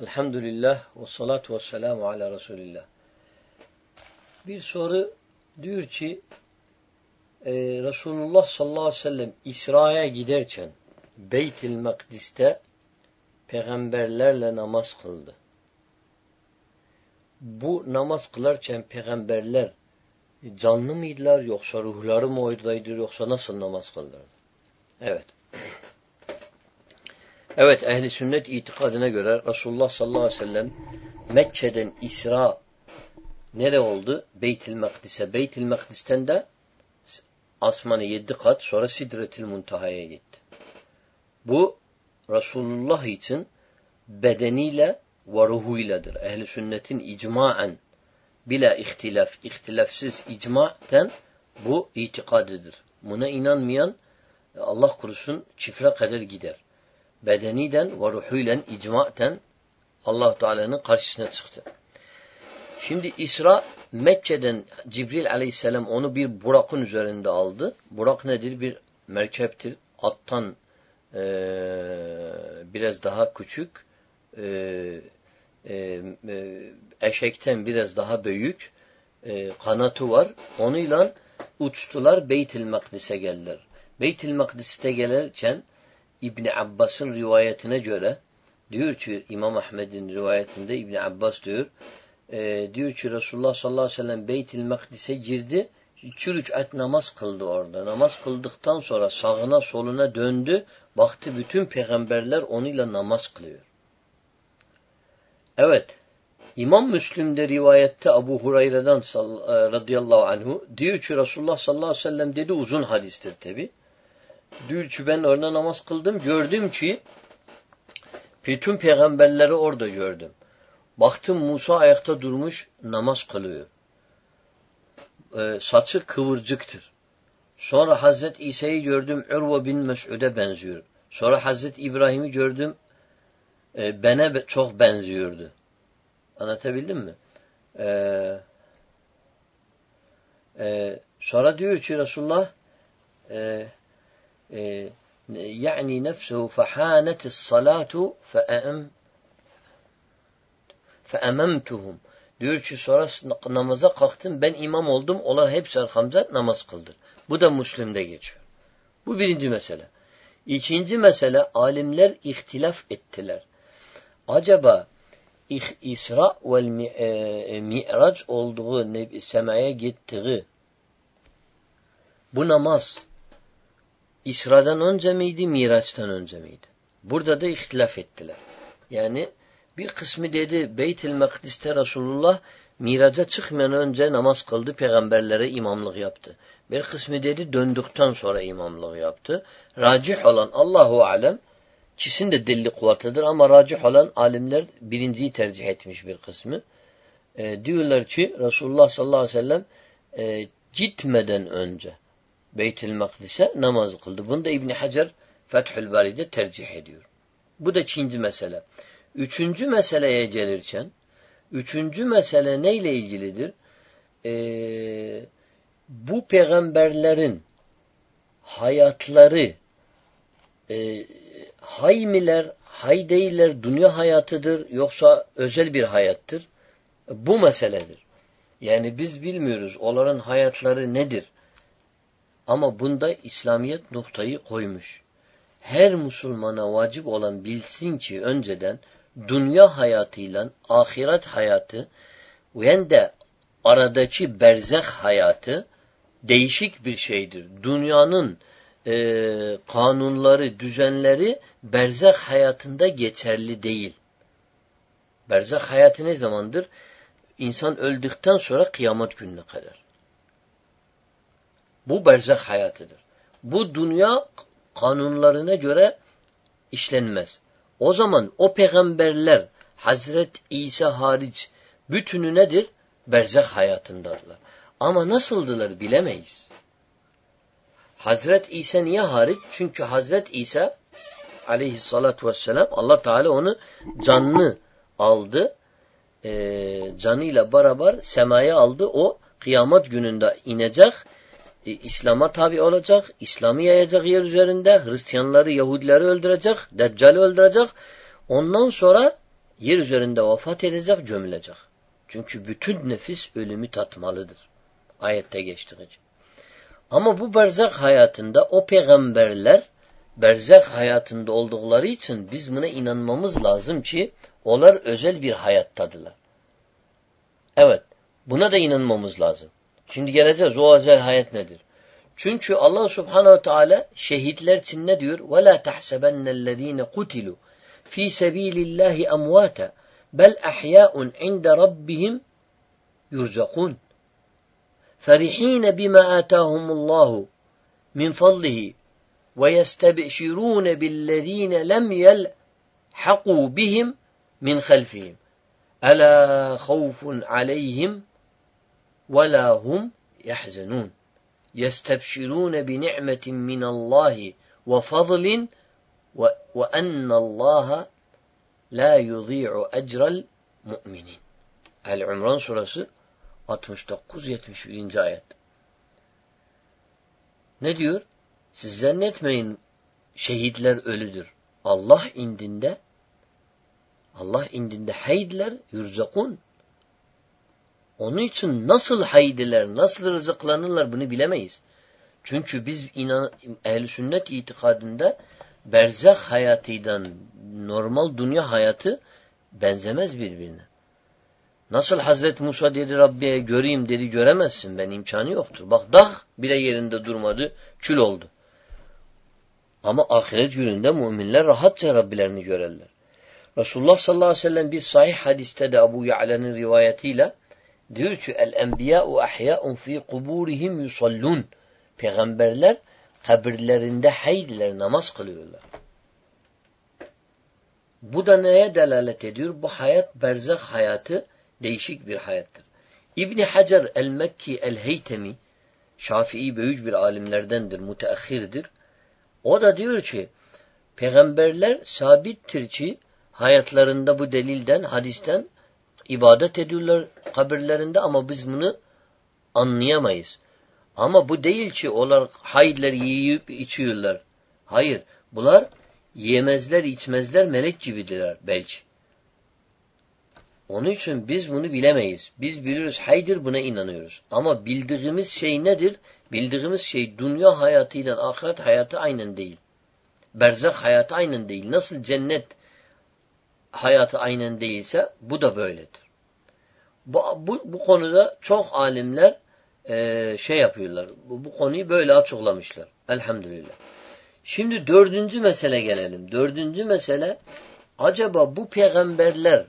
Elhamdülillah ve salatu ve selamu ala Resulillah. Bir soru diyor ki e, Resulullah sallallahu aleyhi ve sellem İsra'ya giderken Beyt-i Makdis'te peygamberlerle namaz kıldı. Bu namaz kılarken peygamberler canlı mıydılar yoksa ruhları mı oradaydı yoksa nasıl namaz kıldılar? Evet. Evet ehli sünnet itikadına göre Resulullah sallallahu aleyhi ve sellem Mekke'den İsra nere oldu? Beytil Mekdis'e. Beytil Mekdis'ten de asmanı yedi kat sonra Sidretil Muntaha'ya gitti. Bu Resulullah için bedeniyle ve ruhuyladır. Ehli sünnetin icmaen bila ihtilaf, ihtilafsız icmaten bu itikadıdır. Buna inanmayan Allah kurusun çifre kadar gider bedeniden ve ruhuyla icmaten allah Teala'nın karşısına çıktı. Şimdi İsra Mekke'den Cibril aleyhisselam onu bir burakın üzerinde aldı. Burak nedir? Bir merkeptir. Attan e, biraz daha küçük, e, e, eşekten biraz daha büyük e, kanatı var. Onunla uçtular Beytil Makdis'e geldiler. Beytil Makdis'te gelirken İbni Abbas'ın rivayetine göre diyor ki İmam Ahmed'in rivayetinde İbni Abbas diyor e, diyor ki Resulullah sallallahu aleyhi ve sellem Beytil Makdis'e girdi iki rükat namaz kıldı orada. Namaz kıldıktan sonra sağına soluna döndü. Baktı bütün peygamberler onunla namaz kılıyor. Evet. İmam Müslim'de rivayette Abu Hureyre'den e, radıyallahu anhu diyor ki Resulullah sallallahu aleyhi ve sellem dedi uzun hadistir tabi. Diyor ben orada namaz kıldım. Gördüm ki bütün peygamberleri orada gördüm. Baktım Musa ayakta durmuş namaz kılıyor. Ee, saçı kıvırcıktır. Sonra Hazret İsa'yı gördüm. Urva bin Mes'ud'e benziyor. Sonra Hazret İbrahim'i gördüm. E, bana çok benziyordu. Anlatabildim mi? Ee, e, sonra diyor ki Resulullah e, يعني نفسه فحانت الصلاة فأم فأممتهم diyor ki sonra namaza kalktım ben imam oldum onlar hepsi arkamda namaz kıldır. Bu da Müslim'de geçiyor. Bu birinci mesele. İkinci mesele alimler ihtilaf ettiler. Acaba İsra ve Mi'raç olduğu semaya gittiği bu namaz İsra'dan önce miydi, Miraç'tan önce miydi? Burada da ihtilaf ettiler. Yani bir kısmı dedi Beyt-i Mekdis'te Resulullah miraca çıkmayan önce namaz kıldı, peygamberlere imamlık yaptı. Bir kısmı dedi döndükten sonra imamlık yaptı. Racih olan Allahu Alem ikisinin de delili kuvvetedir ama racih olan alimler birinciyi tercih etmiş bir kısmı. E, diyorlar ki Resulullah sallallahu aleyhi ve sellem e, gitmeden önce Beytül Makdis'e namaz kıldı. Bunu da İbni Hacer Fethül Bari'de tercih ediyor. Bu da ikinci mesele. Üçüncü meseleye gelirken, üçüncü mesele neyle ilgilidir? Ee, bu peygamberlerin hayatları e, hay miler, hay değiller, dünya hayatıdır yoksa özel bir hayattır? Bu meseledir. Yani biz bilmiyoruz onların hayatları nedir? Ama bunda İslamiyet noktayı koymuş. Her Müslümana vacip olan bilsin ki önceden dünya hayatıyla ahiret hayatı ve de aradaki berzeh hayatı değişik bir şeydir. Dünyanın e, kanunları, düzenleri berzeh hayatında geçerli değil. Berzeh hayatı ne zamandır? İnsan öldükten sonra kıyamet gününe kadar. Bu berzak hayatıdır. Bu dünya kanunlarına göre işlenmez. O zaman o peygamberler Hazret İsa hariç bütünü nedir? Berzak hayatındadırlar. Ama nasıldılar bilemeyiz. Hazret İsa niye hariç? Çünkü Hazret İsa aleyhissalatü vesselam Allah Teala onu canlı aldı. E, canıyla beraber semaya aldı. O kıyamet gününde inecek e, İslam'a tabi olacak, İslam'ı yayacak yer üzerinde, Hristiyanları, Yahudileri öldürecek, Deccal'i öldürecek. Ondan sonra yer üzerinde vefat edecek, gömülecek. Çünkü bütün nefis ölümü tatmalıdır. Ayette geçtiği. Ama bu berzak hayatında o peygamberler berzak hayatında oldukları için biz buna inanmamız lazım ki onlar özel bir hayattadılar. Evet. Buna da inanmamız lazım. Şimdi geleceğiz o özel hayat nedir? Çünkü Allah subhanehu teala şehitler için ne diyor? وَلَا تَحْسَبَنَّ الَّذ۪ينَ قُتِلُوا ف۪ي سَب۪يلِ اللّٰهِ أَمْوَاتًا بَلْ أَحْيَاءٌ عِنْدَ رَبِّهِمْ يُرْزَقُونَ فَرِح۪ينَ بِمَا آتَاهُمُ اللّٰهُ مِنْ فَضْلِهِ وَيَسْتَبْشِرُونَ بِالَّذ۪ينَ لَمْ يَلْحَقُوا بِهِمْ مِنْ خَلْفِهِمْ أَلَا خَوْفٌ عَلَيْهِمْ وَلَا هُمْ يَحْزَنُونَ يَسْتَبْشِرُونَ بِنِعْمَةٍ مِنَ اللّٰهِ وَفَضْلٍ وَأَنَّ اللّٰهَ لَا يُضِيعُ أَجْرَ الْمُؤْمِنِينَ El-İmran surası 69-71. ayet. Ne diyor? Siz zannetmeyin şehitler ölüdür. Allah indinde Allah indinde haydler yurzakun. onun için nasıl haydiler, nasıl rızıklanırlar bunu bilemeyiz. Çünkü biz inan ehl sünnet itikadında berzak hayatıyla normal dünya hayatı benzemez birbirine. Nasıl Hazreti Musa dedi Rabbiye göreyim dedi göremezsin ben imkanı yoktur. Bak dağ bile yerinde durmadı kül oldu. Ama ahiret gününde müminler rahatça Rabbilerini görürler. Resulullah sallallahu aleyhi ve sellem bir sahih hadiste de Ebu Ya'la'nın rivayetiyle diyor ki el-enbiya'u ahya'un fi kuburihim yusallun. Peygamberler kabirlerinde haydiler namaz kılıyorlar. Bu da neye delalet ediyor? Bu hayat berzak hayatı değişik bir hayattır. İbni Hacer el-Mekki el-Heytemi Şafii büyük bir alimlerdendir, müteahhirdir. O da diyor ki peygamberler sabittir ki hayatlarında bu delilden, hadisten ibadet ediyorlar kabirlerinde ama biz bunu anlayamayız. Ama bu değil ki onlar hayırlar yiyip içiyorlar. Hayır. Bunlar yemezler, içmezler, melek gibidirler belki. Onun için biz bunu bilemeyiz. Biz biliriz haydır buna inanıyoruz. Ama bildiğimiz şey nedir? Bildiğimiz şey dünya hayatıyla ahiret hayatı aynen değil. Berzak hayatı aynen değil. Nasıl cennet hayatı aynen değilse bu da böyledir. Bu, bu, bu konuda çok alimler e, şey yapıyorlar. Bu, bu konuyu böyle açıklamışlar. Elhamdülillah. Şimdi dördüncü mesele gelelim. Dördüncü mesele acaba bu peygamberler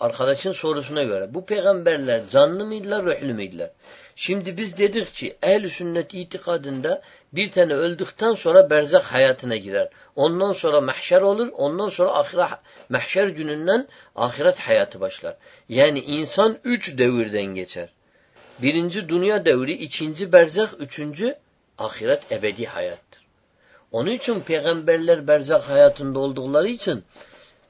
arkadaşın sorusuna göre bu peygamberler canlı mıydılar, ruhlu muydular? Şimdi biz dedik ki ehl sünnet itikadında bir tane öldükten sonra berzak hayatına girer. Ondan sonra mahşer olur. Ondan sonra ahiret mahşer gününden ahiret hayatı başlar. Yani insan üç devirden geçer. Birinci dünya devri, ikinci berzak, üçüncü ahiret ebedi hayattır. Onun için peygamberler berzak hayatında oldukları için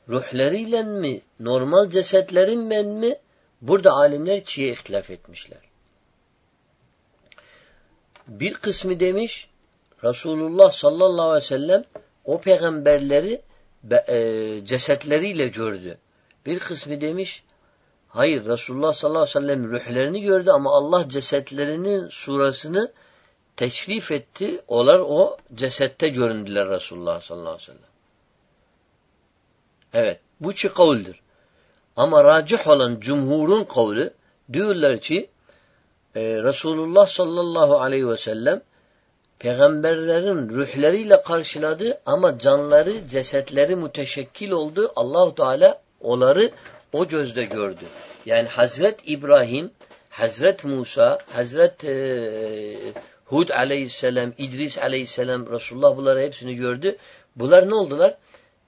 ruhlarıyla mi, normal cesetlerinle mi? Burada alimler çiğe ihtilaf etmişler. Bir kısmı demiş Resulullah sallallahu aleyhi ve sellem o peygamberleri e, cesetleriyle gördü. Bir kısmı demiş hayır Resulullah sallallahu aleyhi ve sellem ruhlerini gördü ama Allah cesetlerinin surasını teşrif etti. Onlar o cesette göründüler Resulullah sallallahu aleyhi ve sellem. Evet. Bu iki kavuldur. Ama racih olan cumhurun kavli diyorlar ki e, Resulullah sallallahu aleyhi ve sellem peygamberlerin ruhlarıyla karşıladı ama canları, cesetleri müteşekkil oldu. Allahu Teala onları o gözde gördü. Yani Hazret İbrahim, Hazret Musa, Hazret e, Hud aleyhisselam, İdris aleyhisselam, Resulullah bunları hepsini gördü. Bunlar ne oldular?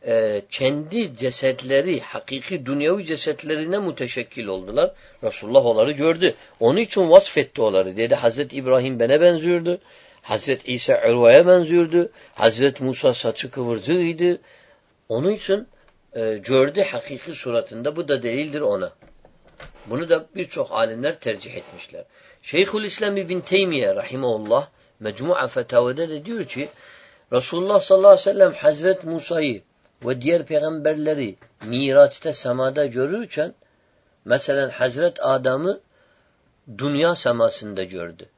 E, kendi cesetleri, hakiki dünyevi cesetlerine müteşekkil oldular. Resulullah onları gördü. Onun için vasfetti onları. Dedi Hazreti İbrahim bana benziyordu. Hazreti İsa Urva'ya benziyordu. Hazreti Musa saçı kıvırcığıydı. Onun için e, gördü hakiki suratında. Bu da delildir ona. Bunu da birçok alimler tercih etmişler. Şeyhülislam İbn Teymiye rahimahullah Mecmu'a Fetavada de diyor ki Resulullah sallallahu aleyhi ve sellem Hazreti Musa'yı ve diğer peygamberleri Miraç'ta semada görürken mesela Hazret Adam'ı dünya semasında gördü.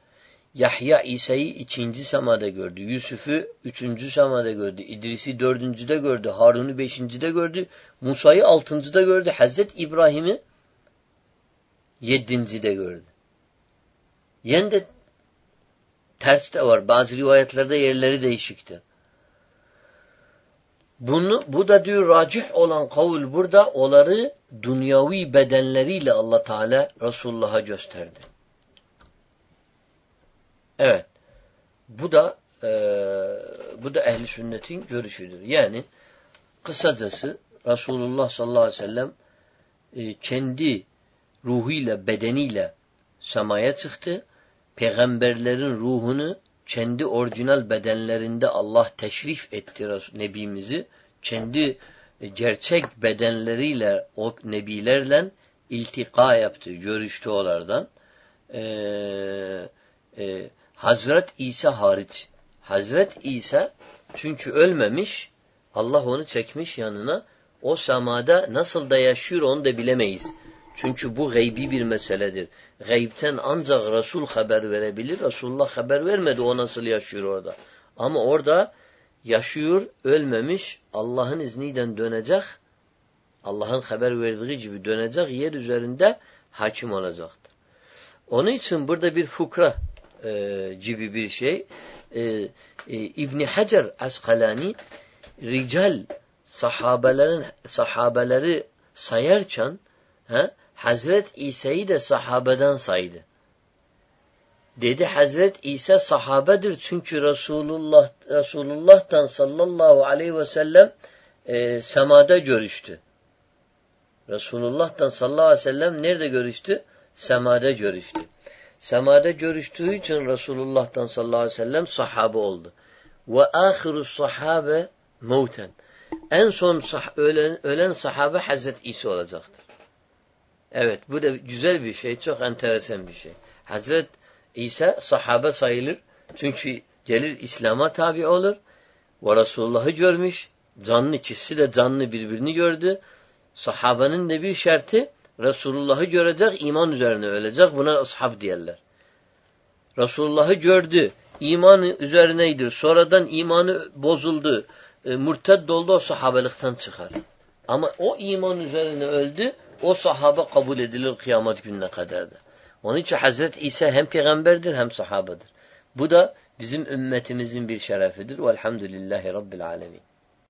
Yahya İsa'yı ikinci semada gördü. Yusuf'u üçüncü semada gördü. İdris'i dördüncüde gördü. Harun'u beşincide gördü. Musa'yı altıncıda gördü. Hazret İbrahim'i yedincide gördü. Yen de ters de var. Bazı rivayetlerde yerleri değişiktir. Bunu, bu da diyor racih olan kavul burada onları dünyavi bedenleriyle Allah Teala Resulullah'a gösterdi. Evet. Bu da e, bu da ehli sünnetin görüşüdür. Yani kısacası Resulullah sallallahu aleyhi ve sellem e, kendi ruhuyla, bedeniyle semaya çıktı. Peygamberlerin ruhunu kendi orijinal bedenlerinde Allah teşrif etti Nebimizi. Kendi e, gerçek bedenleriyle o nebilerle iltika yaptı, görüştü onlardan. Ee, e, Hazret İsa hariç. Hazret İsa çünkü ölmemiş, Allah onu çekmiş yanına. O semada nasıl da yaşıyor onu da bilemeyiz. Çünkü bu gaybi bir meseledir. Gaybten ancak Resul haber verebilir. Resulullah haber vermedi o nasıl yaşıyor orada. Ama orada yaşıyor, ölmemiş, Allah'ın izniyle dönecek. Allah'ın haber verdiği gibi dönecek, yer üzerinde hakim olacaktır. Onun için burada bir fukra e, gibi bir şey. E, e, İbni Hacer Askalani rical sahabelerin sahabeleri sayarken he, Hazret İsa'yı da sahabeden saydı. Dedi Hazret İsa sahabedir çünkü Resulullah Resulullah'tan sallallahu aleyhi ve sellem e, semada görüştü. Resulullah'tan sallallahu aleyhi ve sellem nerede görüştü? Semada görüştü. Semada görüştüğü için Resulullah'tan sallallahu aleyhi ve sellem sahabe oldu. Ve ahiru sahabe mevten. En son sah ölen, ölen sahabe Hazreti İsa olacaktır. Evet bu da güzel bir şey. Çok enteresan bir şey. Hazret İsa sahabe sayılır. Çünkü gelir İslam'a tabi olur. Ve Resulullah'ı görmüş. Canlı ikisi de canlı birbirini gördü. Sahabenin de bir şartı Resulullah'ı görecek, iman üzerine ölecek. Buna ashab diyorlar. Resulullah'ı gördü. İmanı üzerineydir. Sonradan imanı bozuldu. E, mürted oldu o sahabelikten çıkar. Ama o iman üzerine öldü. O sahabe kabul edilir kıyamet gününe kadar da. Onun için Hazreti İsa hem peygamberdir hem sahabedir. Bu da bizim ümmetimizin bir şerefidir. Velhamdülillahi Rabbil alemin.